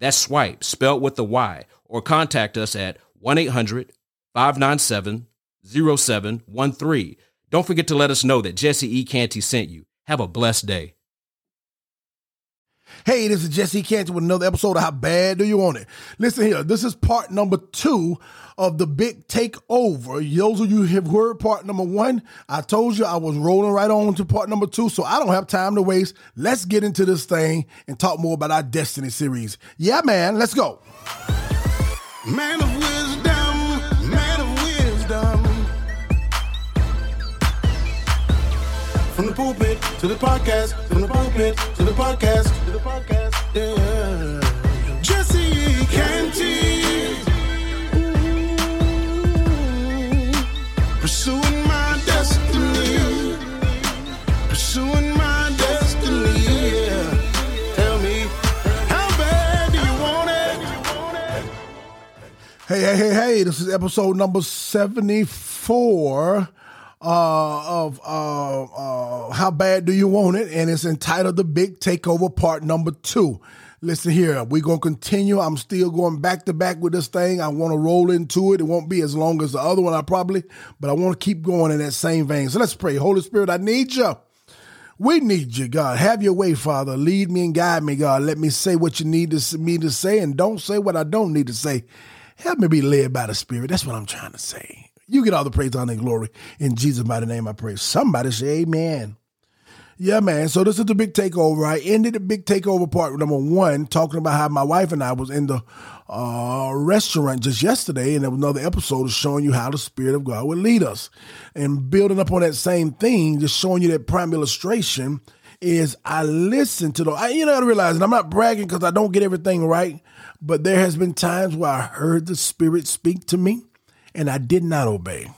That's swipe, spelled with the Y, or contact us at 1 800 597 0713. Don't forget to let us know that Jesse E. Canty sent you. Have a blessed day. Hey, this is Jesse Canty with another episode of How Bad Do You Want It? Listen here, this is part number two of the big takeover. Those of you have heard part number one, I told you I was rolling right on to part number two, so I don't have time to waste. Let's get into this thing and talk more about our Destiny series. Yeah, man, let's go. Man of wisdom, pulpit to the podcast, from the pulpit to the podcast, to the podcast, yeah. Jesse Canty. Pursuing my destiny. Pursuing my destiny, yeah. Tell me, how bad do you want it? Hey, hey, hey, hey, this is episode number 74 uh, of uh, uh, How Bad Do You Want It? And it's entitled The Big Takeover Part Number Two. Listen here, we're going to continue. I'm still going back to back with this thing. I want to roll into it. It won't be as long as the other one, I probably, but I want to keep going in that same vein. So let's pray. Holy Spirit, I need you. We need you, God. Have your way, Father. Lead me and guide me, God. Let me say what you need to, me to say and don't say what I don't need to say. Help me be led by the Spirit. That's what I'm trying to say. You get all the praise, honor, and glory. In Jesus' mighty name, I pray. Somebody say amen. Yeah, man. So this is the big takeover. I ended the big takeover part number one, talking about how my wife and I was in the uh, restaurant just yesterday, and there was another episode of showing you how the Spirit of God would lead us. And building up on that same thing, just showing you that prime illustration is I listen to the, I, you know, I realize, and I'm not bragging because I don't get everything right, but there has been times where I heard the Spirit speak to me, and I did not obey.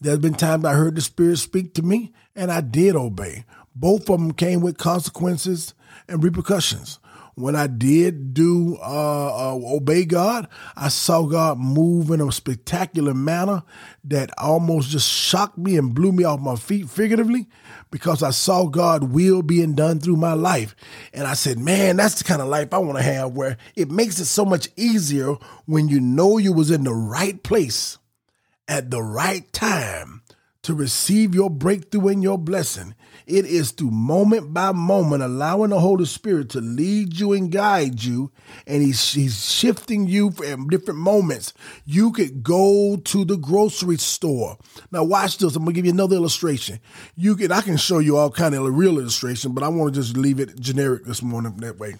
There's been times I heard the Spirit speak to me and I did obey. Both of them came with consequences and repercussions. When I did do uh, uh, obey God, I saw God move in a spectacular manner that almost just shocked me and blew me off my feet figuratively because I saw God will being done through my life. And I said, man, that's the kind of life I want to have where it makes it so much easier when you know you was in the right place at the right time to receive your breakthrough and your blessing. It is through moment by moment allowing the Holy Spirit to lead you and guide you, and He's, he's shifting you from different moments. You could go to the grocery store. Now, watch this. I'm gonna give you another illustration. You could I can show you all kind of real illustration, but I want to just leave it generic this morning that way.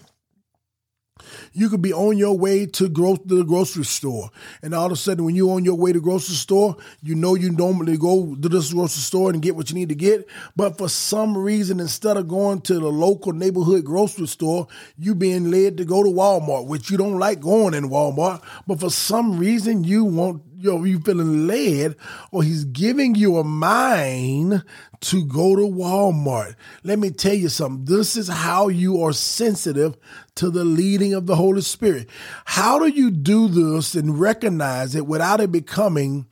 You could be on your way to, gro- the grocery store, and all of a sudden, when you're on your way to grocery store, you know you normally go to this grocery store and get what you need to get. But for some reason, instead of going to the local neighborhood grocery store, you being led to go to Walmart, which you don't like going in Walmart. But for some reason, you want you know, you feeling led, or he's giving you a mind to go to Walmart. Let me tell you something. This is how you are sensitive to the leading of the Holy Spirit. How do you do this and recognize it without it becoming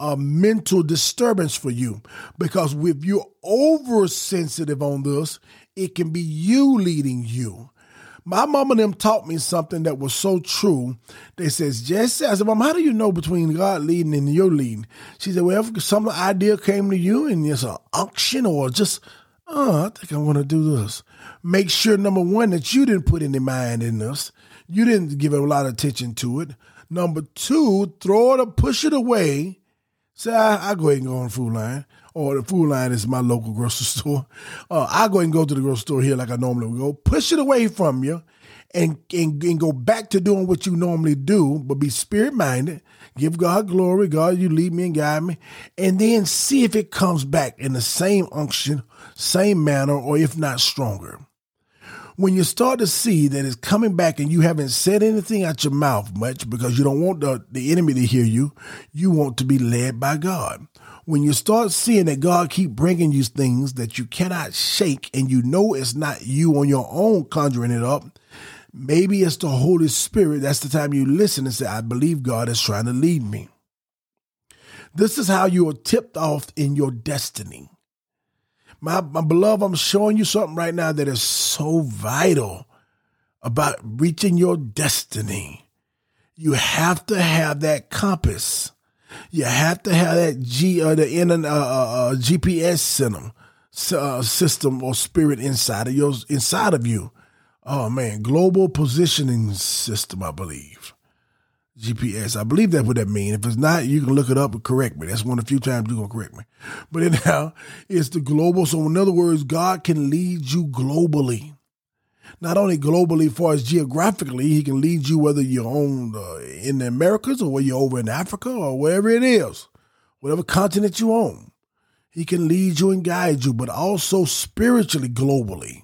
a mental disturbance for you? Because if you're oversensitive on this, it can be you leading you. My mom and them taught me something that was so true. They says, Jesse, I said, Mom, how do you know between God leading and your leading? She said, Well, if some idea came to you and it's an unction or just, oh, I think I want to do this. Make sure, number one, that you didn't put any mind in this. You didn't give a lot of attention to it. Number two, throw it or push it away. Say, I, I go ahead and go on Food Lion or the Food Lion is my local grocery store. Uh, I go and go to the grocery store here like I normally would go. Push it away from you and, and, and go back to doing what you normally do, but be spirit minded. Give God glory. God, you lead me and guide me. And then see if it comes back in the same unction, same manner, or if not stronger. when you start to see that it's coming back and you haven't said anything out your mouth much because you don't want the, the enemy to hear you, you want to be led by God. When you start seeing that God keep bringing you things that you cannot shake and you know it's not you on your own conjuring it up, maybe it's the Holy Spirit. That's the time you listen and say, I believe God is trying to lead me. This is how you are tipped off in your destiny. My, my beloved, I'm showing you something right now that is so vital about reaching your destiny. You have to have that compass. You have to have that G uh, the uh, uh, uh, GPS system, uh, system or spirit inside of yours, inside of you. Oh man, global positioning system, I believe. GPS. I believe that's what that means. If it's not, you can look it up and correct me. That's one of the few times you're to correct me. But anyhow, it's the global. So in other words, God can lead you globally. Not only globally, far as geographically, He can lead you whether you're on uh, in the Americas or whether you're over in Africa or wherever it is, whatever continent you're on. He can lead you and guide you, but also spiritually globally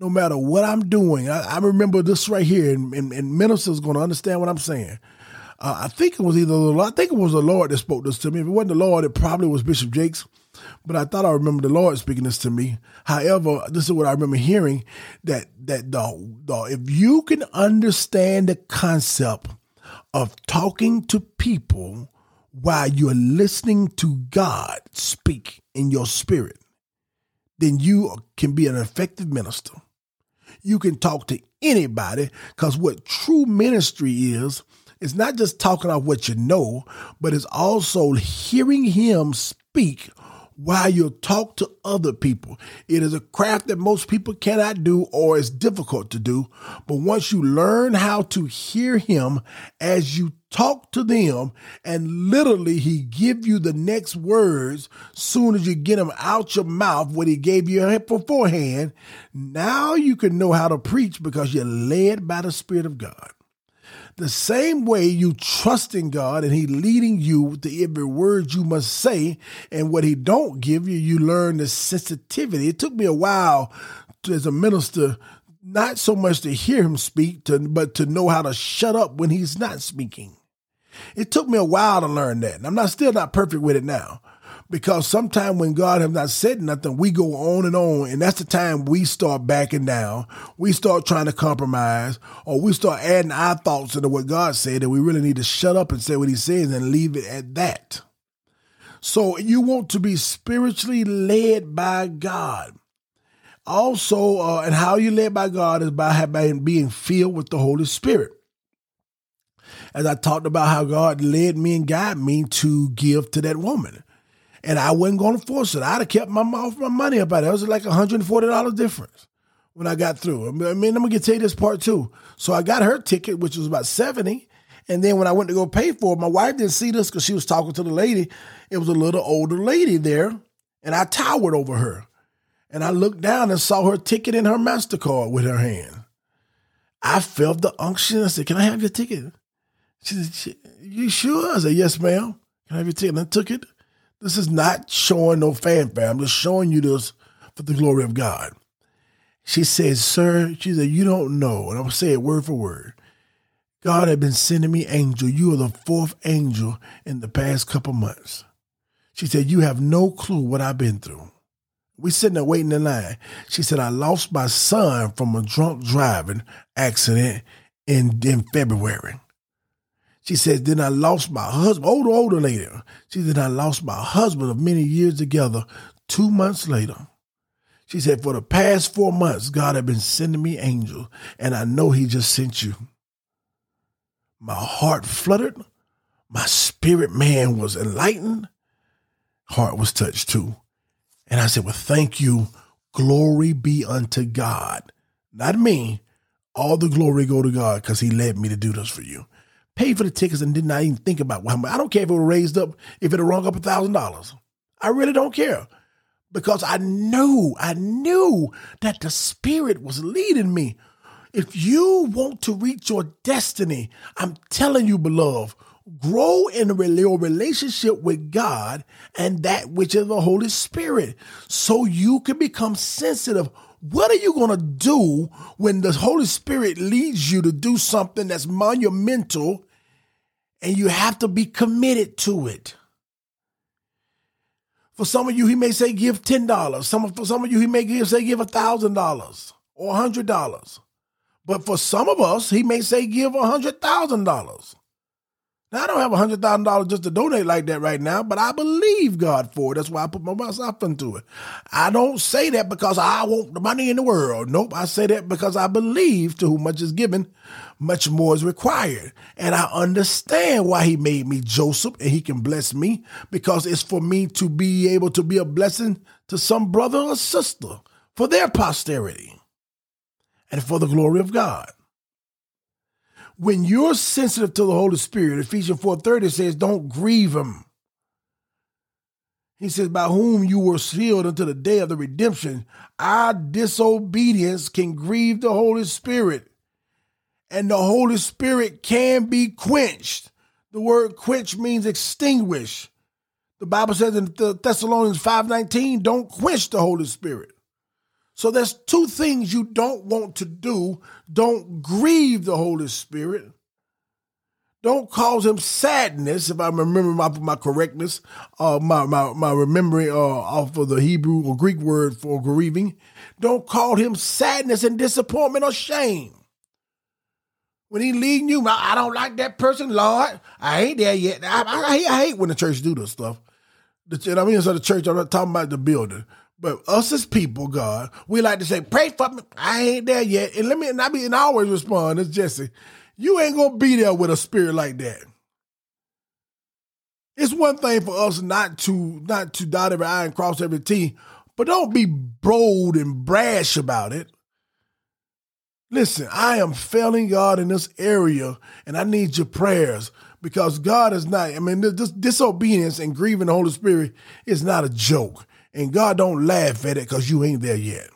no matter what I'm doing. I, I remember this right here, and, and, and ministers going to understand what I'm saying. Uh, I think it was either the Lord, I think it was the Lord that spoke this to me. If it wasn't the Lord, it probably was Bishop Jakes. But I thought I remember the Lord speaking this to me. However, this is what I remember hearing that that the, the if you can understand the concept of talking to people while you're listening to God speak in your spirit, then you can be an effective minister you can talk to anybody because what true ministry is, is not just talking off what you know, but it's also hearing him speak while you talk to other people. It is a craft that most people cannot do or is difficult to do. But once you learn how to hear him as you talk to them and literally he give you the next words soon as you get them out your mouth what he gave you beforehand, now you can know how to preach because you're led by the Spirit of God. The same way you trust in God and He leading you with the every word you must say, and what He don't give you, you learn the sensitivity. It took me a while to, as a minister, not so much to hear Him speak, to, but to know how to shut up when He's not speaking. It took me a while to learn that, and I'm not still not perfect with it now because sometimes when God has not said nothing, we go on and on, and that's the time we start backing down. We start trying to compromise, or we start adding our thoughts into what God said, and we really need to shut up and say what He says and leave it at that. So you want to be spiritually led by God. Also, uh, and how you led by God is by, by being filled with the Holy Spirit as I talked about how God led me and guided me to give to that woman and I wasn't going to force it. I'd have kept my mouth, my money about it. It was like a $140 difference when I got through. I mean, I'm to tell you this part too. So I got her ticket, which was about 70 and then when I went to go pay for it, my wife didn't see this because she was talking to the lady. It was a little older lady there, and I towered over her. And I looked down and saw her ticket in her MasterCard with her hand. I felt the unction. I said, Can I have your ticket? She said, You sure? I said, Yes, ma'am. Can I have your ticket? And I took it. This is not showing no fanfare. I'm just showing you this for the glory of God. She said, Sir, she said, You don't know. And I'm saying it word for word. God had been sending me angel. You are the fourth angel in the past couple months. She said, You have no clue what I've been through. We sitting there waiting in line. She said, I lost my son from a drunk driving accident in, in February. She said, then I lost my husband, older, older lady. She said, I lost my husband of many years together two months later. She said, for the past four months, God had been sending me angels, and I know he just sent you. My heart fluttered. My spirit man was enlightened. Heart was touched too. And I said, well, thank you. Glory be unto God. Not me. All the glory go to God because he led me to do this for you paid for the tickets and did not even think about how much. I don't care if it were raised up, if it rung up a thousand dollars. I really don't care because I knew, I knew that the Spirit was leading me. If you want to reach your destiny, I'm telling you, beloved, grow in your relationship with God and that which is the Holy Spirit so you can become sensitive What are you going to do when the Holy Spirit leads you to do something that's monumental and you have to be committed to it? For some of you, he may say give $10. Some, for some of you, he may give, say give $1,000 or $100. But for some of us, he may say give $100,000. Now, I don't have $100,000 just to donate like that right now, but I believe God for it. That's why I put my myself into it. I don't say that because I want the money in the world. Nope. I say that because I believe to whom much is given, much more is required. And I understand why he made me Joseph and he can bless me because it's for me to be able to be a blessing to some brother or sister for their posterity and for the glory of God when you're sensitive to the Holy Spirit, Ephesians 4:30 says, don't grieve him. He says, by whom you were sealed until the day of the redemption. Our disobedience can grieve the Holy Spirit. And the Holy Spirit can be quenched. The word quench means extinguish. The Bible says in Thessalonians 5:19, don't quench the Holy Spirit. So there's two things you don't want to do. Don't grieve the Holy Spirit. Don't cause him sadness, if I remember my, my correctness, uh, my, my, my remembering uh, off of the Hebrew or Greek word for grieving. Don't call him sadness and disappointment or shame. When he leading you, I don't like that person, Lord. I ain't there yet. I, I, I hate when the church do this stuff. The, I mean, so the church, I'm not talking about the building. But us as people, God, we like to say, pray for me. I ain't there yet. And let me, and I, be, and I always respond, as Jesse, you ain't to be there with a spirit like that. It's one thing for us not to, not to dot every I and cross every T, but don't be bold and brash about it. Listen, I am failing God in this area, and I need your prayers because God is not, I mean, this disobedience and grieving the Holy Spirit is not a joke. And God don't laugh at it because you ain't there yet.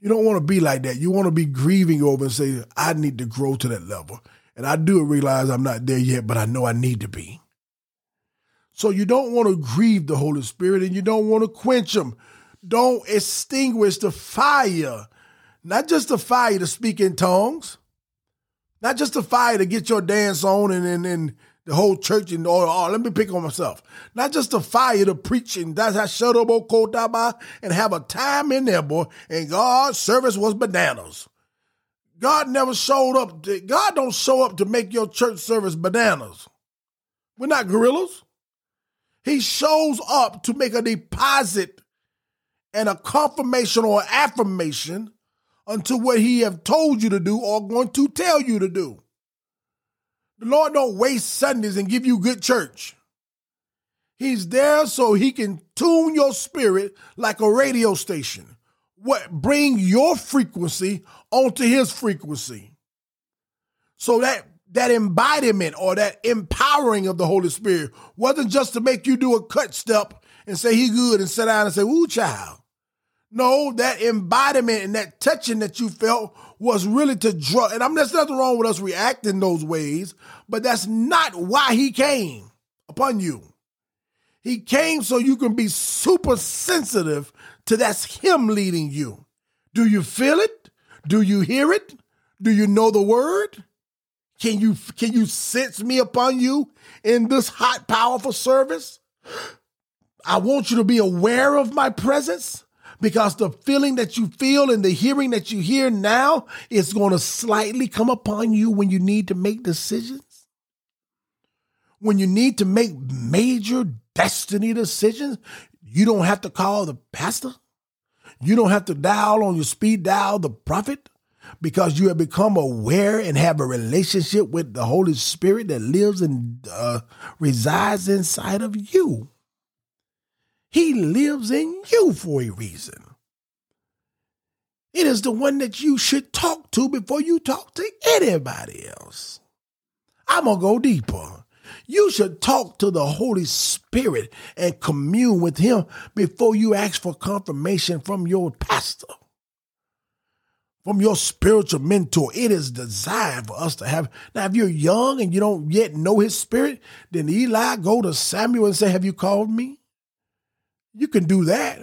You don't want to be like that. You want to be grieving over and say, I need to grow to that level. And I do realize I'm not there yet, but I know I need to be. So you don't want to grieve the Holy Spirit and you don't want to quench him. Don't extinguish the fire. Not just the fire to speak in tongues, not just the fire to get your dance on and, and, and the whole church and all, all, let me pick on myself. Not just the fire the preaching. that's how shut up and have a time in there, boy. And God's service was bananas. God never showed up. To, God don't show up to make your church service bananas. We're not gorillas. He shows up to make a deposit and a confirmation or affirmation unto what he have told you to do or going to tell you to do. The Lord don't waste Sundays and give you good church. He's there so he can tune your spirit like a radio station. What bring your frequency onto his frequency. So that that embodiment or that empowering of the Holy Spirit wasn't just to make you do a cut step and say he good and sit down and say, ooh, child. No, that embodiment and that touching that you felt was really to draw. And I'm there's nothing wrong with us reacting those ways, but that's not why he came upon you. He came so you can be super sensitive to that's him leading you. Do you feel it? Do you hear it? Do you know the word? Can you can you sense me upon you in this hot powerful service? I want you to be aware of my presence because the feeling that you feel and the hearing that you hear now is going to slightly come upon you when you need to make decisions. When you need to make major destiny decisions, you don't have to call the pastor. You don't have to dial on your speed dial the prophet because you have become aware and have a relationship with the Holy Spirit that lives and uh, resides inside of you. He lives in you for a reason. It is the one that you should talk to before you talk to anybody else. I'm going to go deeper. You should talk to the Holy Spirit and commune with Him before you ask for confirmation from your pastor, from your spiritual mentor. It is designed for us to have. Now, if you're young and you don't yet know His Spirit, then Eli go to Samuel and say, Have you called me? You can do that.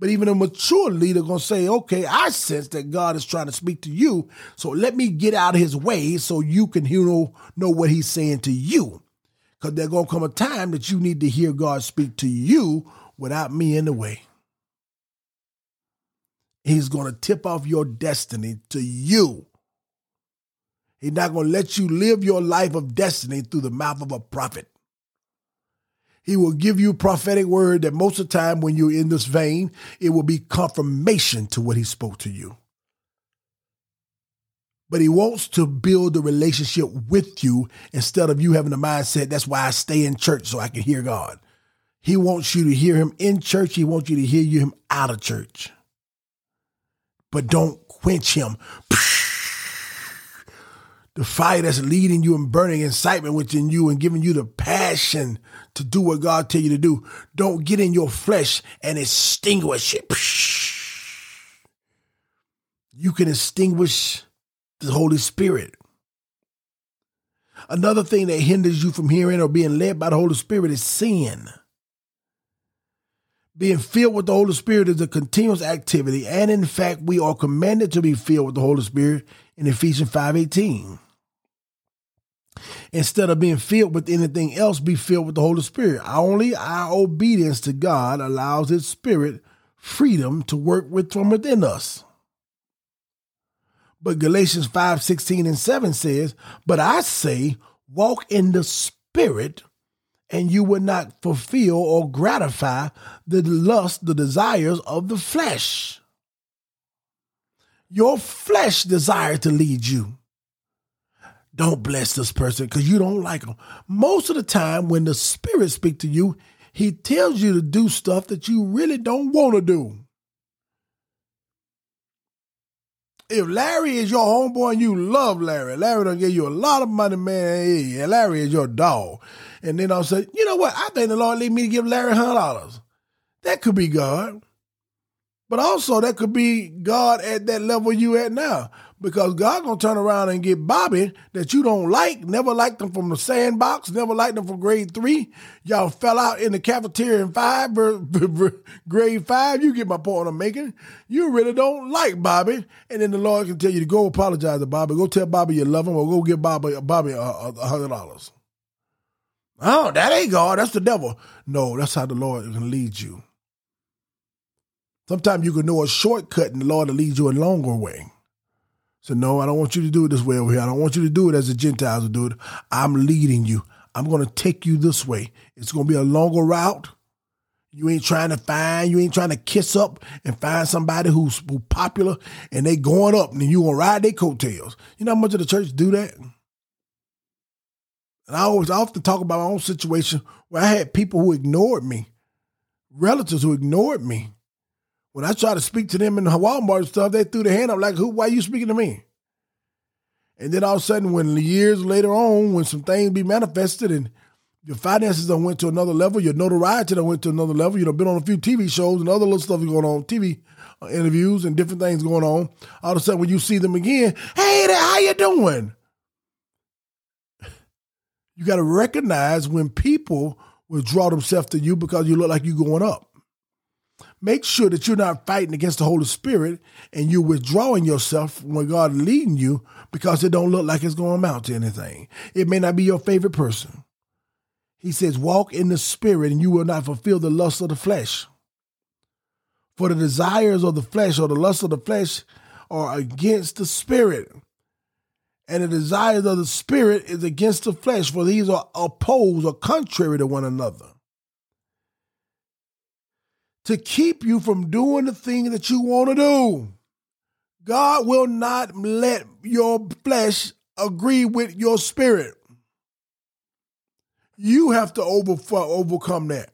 But even a mature leader gonna say, okay, I sense that God is trying to speak to you, so let me get out of his way so you can you know, know what he's saying to you. Because there's gonna come a time that you need to hear God speak to you without me in the way. He's gonna tip off your destiny to you. He's not gonna let you live your life of destiny through the mouth of a prophet. He will give you prophetic word that most of the time when you're in this vein, it will be confirmation to what he spoke to you. But he wants to build a relationship with you instead of you having the mindset, that's why I stay in church so I can hear God. He wants you to hear him in church. He wants you to hear him out of church. But don't quench him. The fire that's leading you and burning incitement within you and giving you the passion to do what God tell you to do. Don't get in your flesh and extinguish it. You can extinguish the Holy Spirit. Another thing that hinders you from hearing or being led by the Holy Spirit is sin. Being filled with the Holy Spirit is a continuous activity, and in fact, we are commanded to be filled with the Holy Spirit in Ephesians 5:18. Instead of being filled with anything else, be filled with the Holy Spirit. Only our obedience to God allows His Spirit freedom to work with from within us. But Galatians 5 16 and 7 says, But I say, walk in the Spirit, and you will not fulfill or gratify the lust, the desires of the flesh. Your flesh desires to lead you don't bless this person because you don't like them. Most of the time, when the Spirit speaks to you, He tells you to do stuff that you really don't want to do. If Larry is your homeboy and you love Larry, Larry don't give you a lot of money, man. Hey, Larry is your dog. And then I'll say, you know what? I think the Lord lead me to give Larry hundred dollars. That could be God. But also that could be God at that level you at now because God gonna turn around and get Bobby that you don't like, never liked them from the sandbox, never liked them from grade three. Y'all fell out in the cafeteria in five, grade five. You get my point I'm making. You really don't like Bobby, and then the Lord can tell you to go apologize to Bobby, go tell Bobby you love him, or go give Bobby Bobby a, hundred dollars. Oh, that ain't God. That's the devil. No, that's how the Lord can lead you. Sometimes you can know a shortcut, and the Lord will lead you a longer way. So no, I don't want you to do it this way over here. I don't want you to do it as the Gentiles do it. I'm leading you. I'm going to take you this way. It's going to be a longer route. You ain't trying to find, you ain't trying to kiss up and find somebody who's, who's popular and they going up and you gonna ride their coattails. You know how much of the church do that? And I always I often talk about my own situation where I had people who ignored me, relatives who ignored me. When I try to speak to them in the Walmart and stuff, they threw their hand up like, "Who? Why are you speaking to me?" And then all of a sudden, when years later on, when some things be manifested and your finances done went to another level, your notoriety done went to another level, you know, been on a few TV shows and other little stuff going on, TV uh, interviews and different things going on. All of a sudden, when you see them again, hey, there, how you doing? You got to recognize when people withdraw themselves to you because you look like you going up make sure that you're not fighting against the Holy Spirit and you're withdrawing yourself when God is leading you because it don't look like it's going to amount to anything. It may not be your favorite person. He says, walk in the spirit and you will not fulfill the lust of the flesh. For the desires of the flesh or the lust of the flesh are against the spirit. And the desires of the spirit is against the flesh, for these are opposed or contrary to one another to keep you from doing the thing that you want to do. God will not let your flesh agree with your spirit. You have to over, overcome that.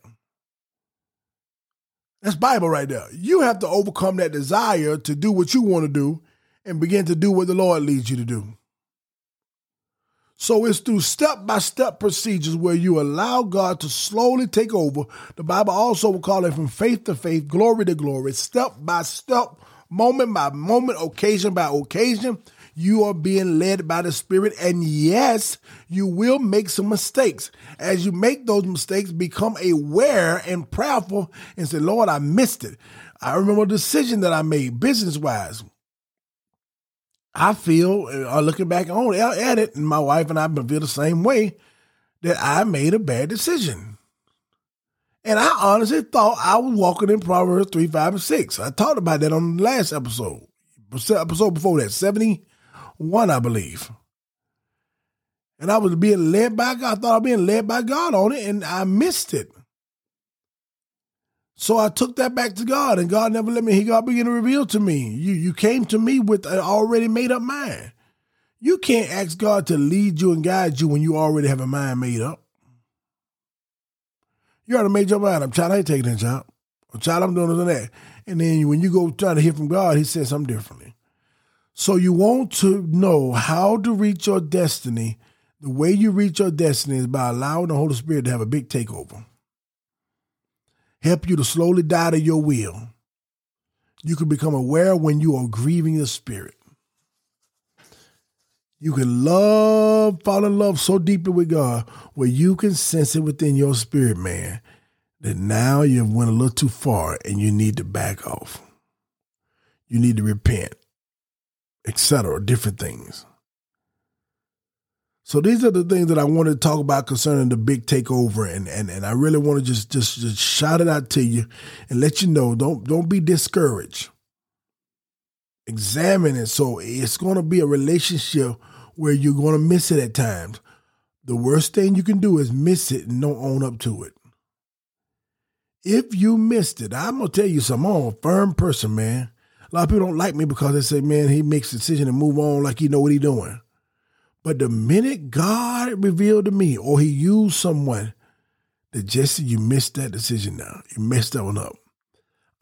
That's Bible right there. You have to overcome that desire to do what you want to do and begin to do what the Lord leads you to do. So it's through step by step procedures where you allow God to slowly take over. The Bible also will call it from faith to faith, glory to glory, step by step, moment by moment, occasion by occasion. You are being led by the Spirit. And yes, you will make some mistakes. As you make those mistakes, become aware and prayerful and say, Lord, I missed it. I remember a decision that I made business wise. I feel, uh, looking back on at it, and my wife and I feel the same way that I made a bad decision. And I honestly thought I was walking in Proverbs 3, 5, and 6. I talked about that on the last episode, episode before that, 71, I believe. And I was being led by God. I thought I was being led by God on it, and I missed it. So I took that back to God, and God never let me. He God began to reveal to me. You you came to me with an already made up mind. You can't ask God to lead you and guide you when you already have a mind made up. You already made your mind up. Child, I ain't taking that job. Oh, child, I'm doing this and that. And then when you go try to hear from God, He says something differently. So you want to know how to reach your destiny. The way you reach your destiny is by allowing the Holy Spirit to have a big takeover help you to slowly die to your will. You can become aware when you are grieving the spirit. You can love, fall in love so deeply with God where you can sense it within your spirit, man, that now you've went a little too far and you need to back off. You need to repent, etc., different things. So these are the things that I wanted to talk about concerning the big takeover, and and and I really want to just just just shout it out to you and let you know don't don't be discouraged. Examine it. So it's going to be a relationship where you're going to miss it at times. The worst thing you can do is miss it and don't own up to it. If you missed it, I'm gonna tell you something. I'm a firm person, man. A lot of people don't like me because they say, man, he makes a decision and move on like he know what he doing. But the minute God revealed to me or he used someone that Jesse, you missed that decision now. You messed that one up.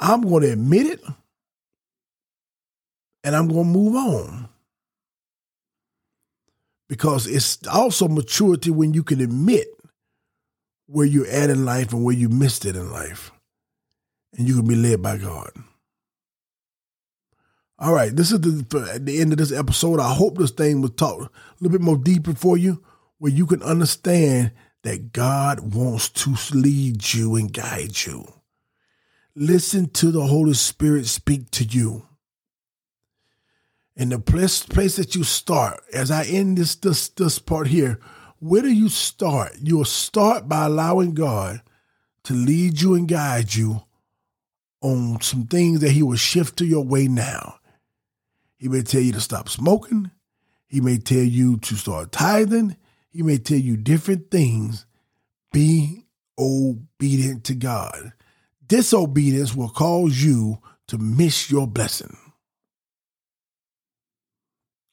I'm going to admit it and I'm going to move on. Because it's also maturity when you can admit where you're at in life and where you missed it in life. And you can be led by God. All right, this is the at the end of this episode. I hope this thing was taught a little bit more deeper for you, where you can understand that God wants to lead you and guide you. Listen to the Holy Spirit speak to you. And the place, place that you start, as I end this, this this part here, where do you start? You'll start by allowing God to lead you and guide you on some things that He will shift to your way now. He may tell you to stop smoking. He may tell you to start tithing. He may tell you different things. Be obedient to God. Disobedience will cause you to miss your blessing,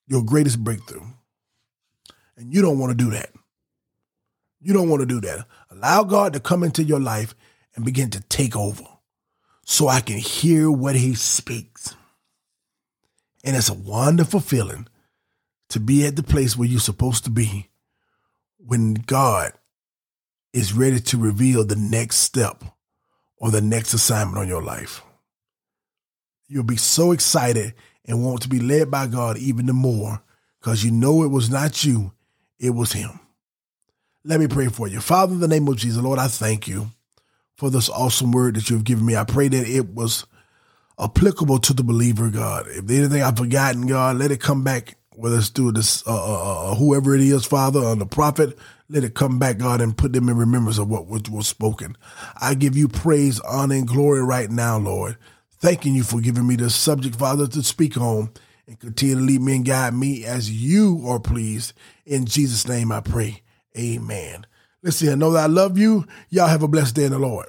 your greatest breakthrough. And you don't want to do that. You don't want to do that. Allow God to come into your life and begin to take over so I can hear what he speaks. And it's a wonderful feeling to be at the place where you're supposed to be when God is ready to reveal the next step or the next assignment on your life. You'll be so excited and want to be led by God even the more because you know it was not you, it was Him. Let me pray for you. Father, in the name of Jesus, Lord, I thank you for this awesome word that you've given me. I pray that it was applicable to the believer, God. If anything I've forgotten, God, let it come back, whether it's through this, uh, uh, uh, whoever it is, Father, or the prophet, let it come back, God, and put them in remembrance of what was, spoken. I give you praise, honor, and glory right now, Lord. Thanking you for giving me the subject, Father, to speak on and continue to lead me and guide me as you are pleased. In Jesus' name I pray. Amen. Listen, I know that I love you. Y'all have a blessed day in the Lord.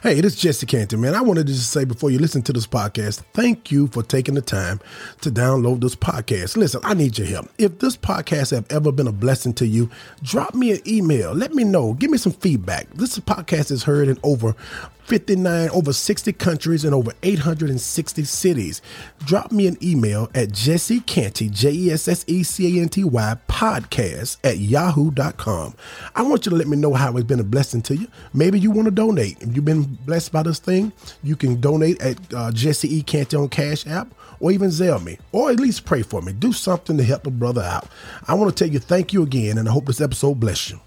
Hey, it is Jesse Canty, man. I wanted to just say before you listen to this podcast, thank you for taking the time to download this podcast. Listen, I need your help. If this podcast have ever been a blessing to you, drop me an email. Let me know. Give me some feedback. This podcast is heard in over 59, over 60 countries and over 860 cities. Drop me an email at Jesse Canty, J E S S E C A N T Y, podcast at yahoo.com. I want you to let me know how it's been a blessing to you. Maybe you want to donate. If you've been blessed by this thing, you can donate at uh, Jesse E. Canty on Cash App or even Zelle me, or at least pray for me. Do something to help a brother out. I want to tell you thank you again, and I hope this episode bless you.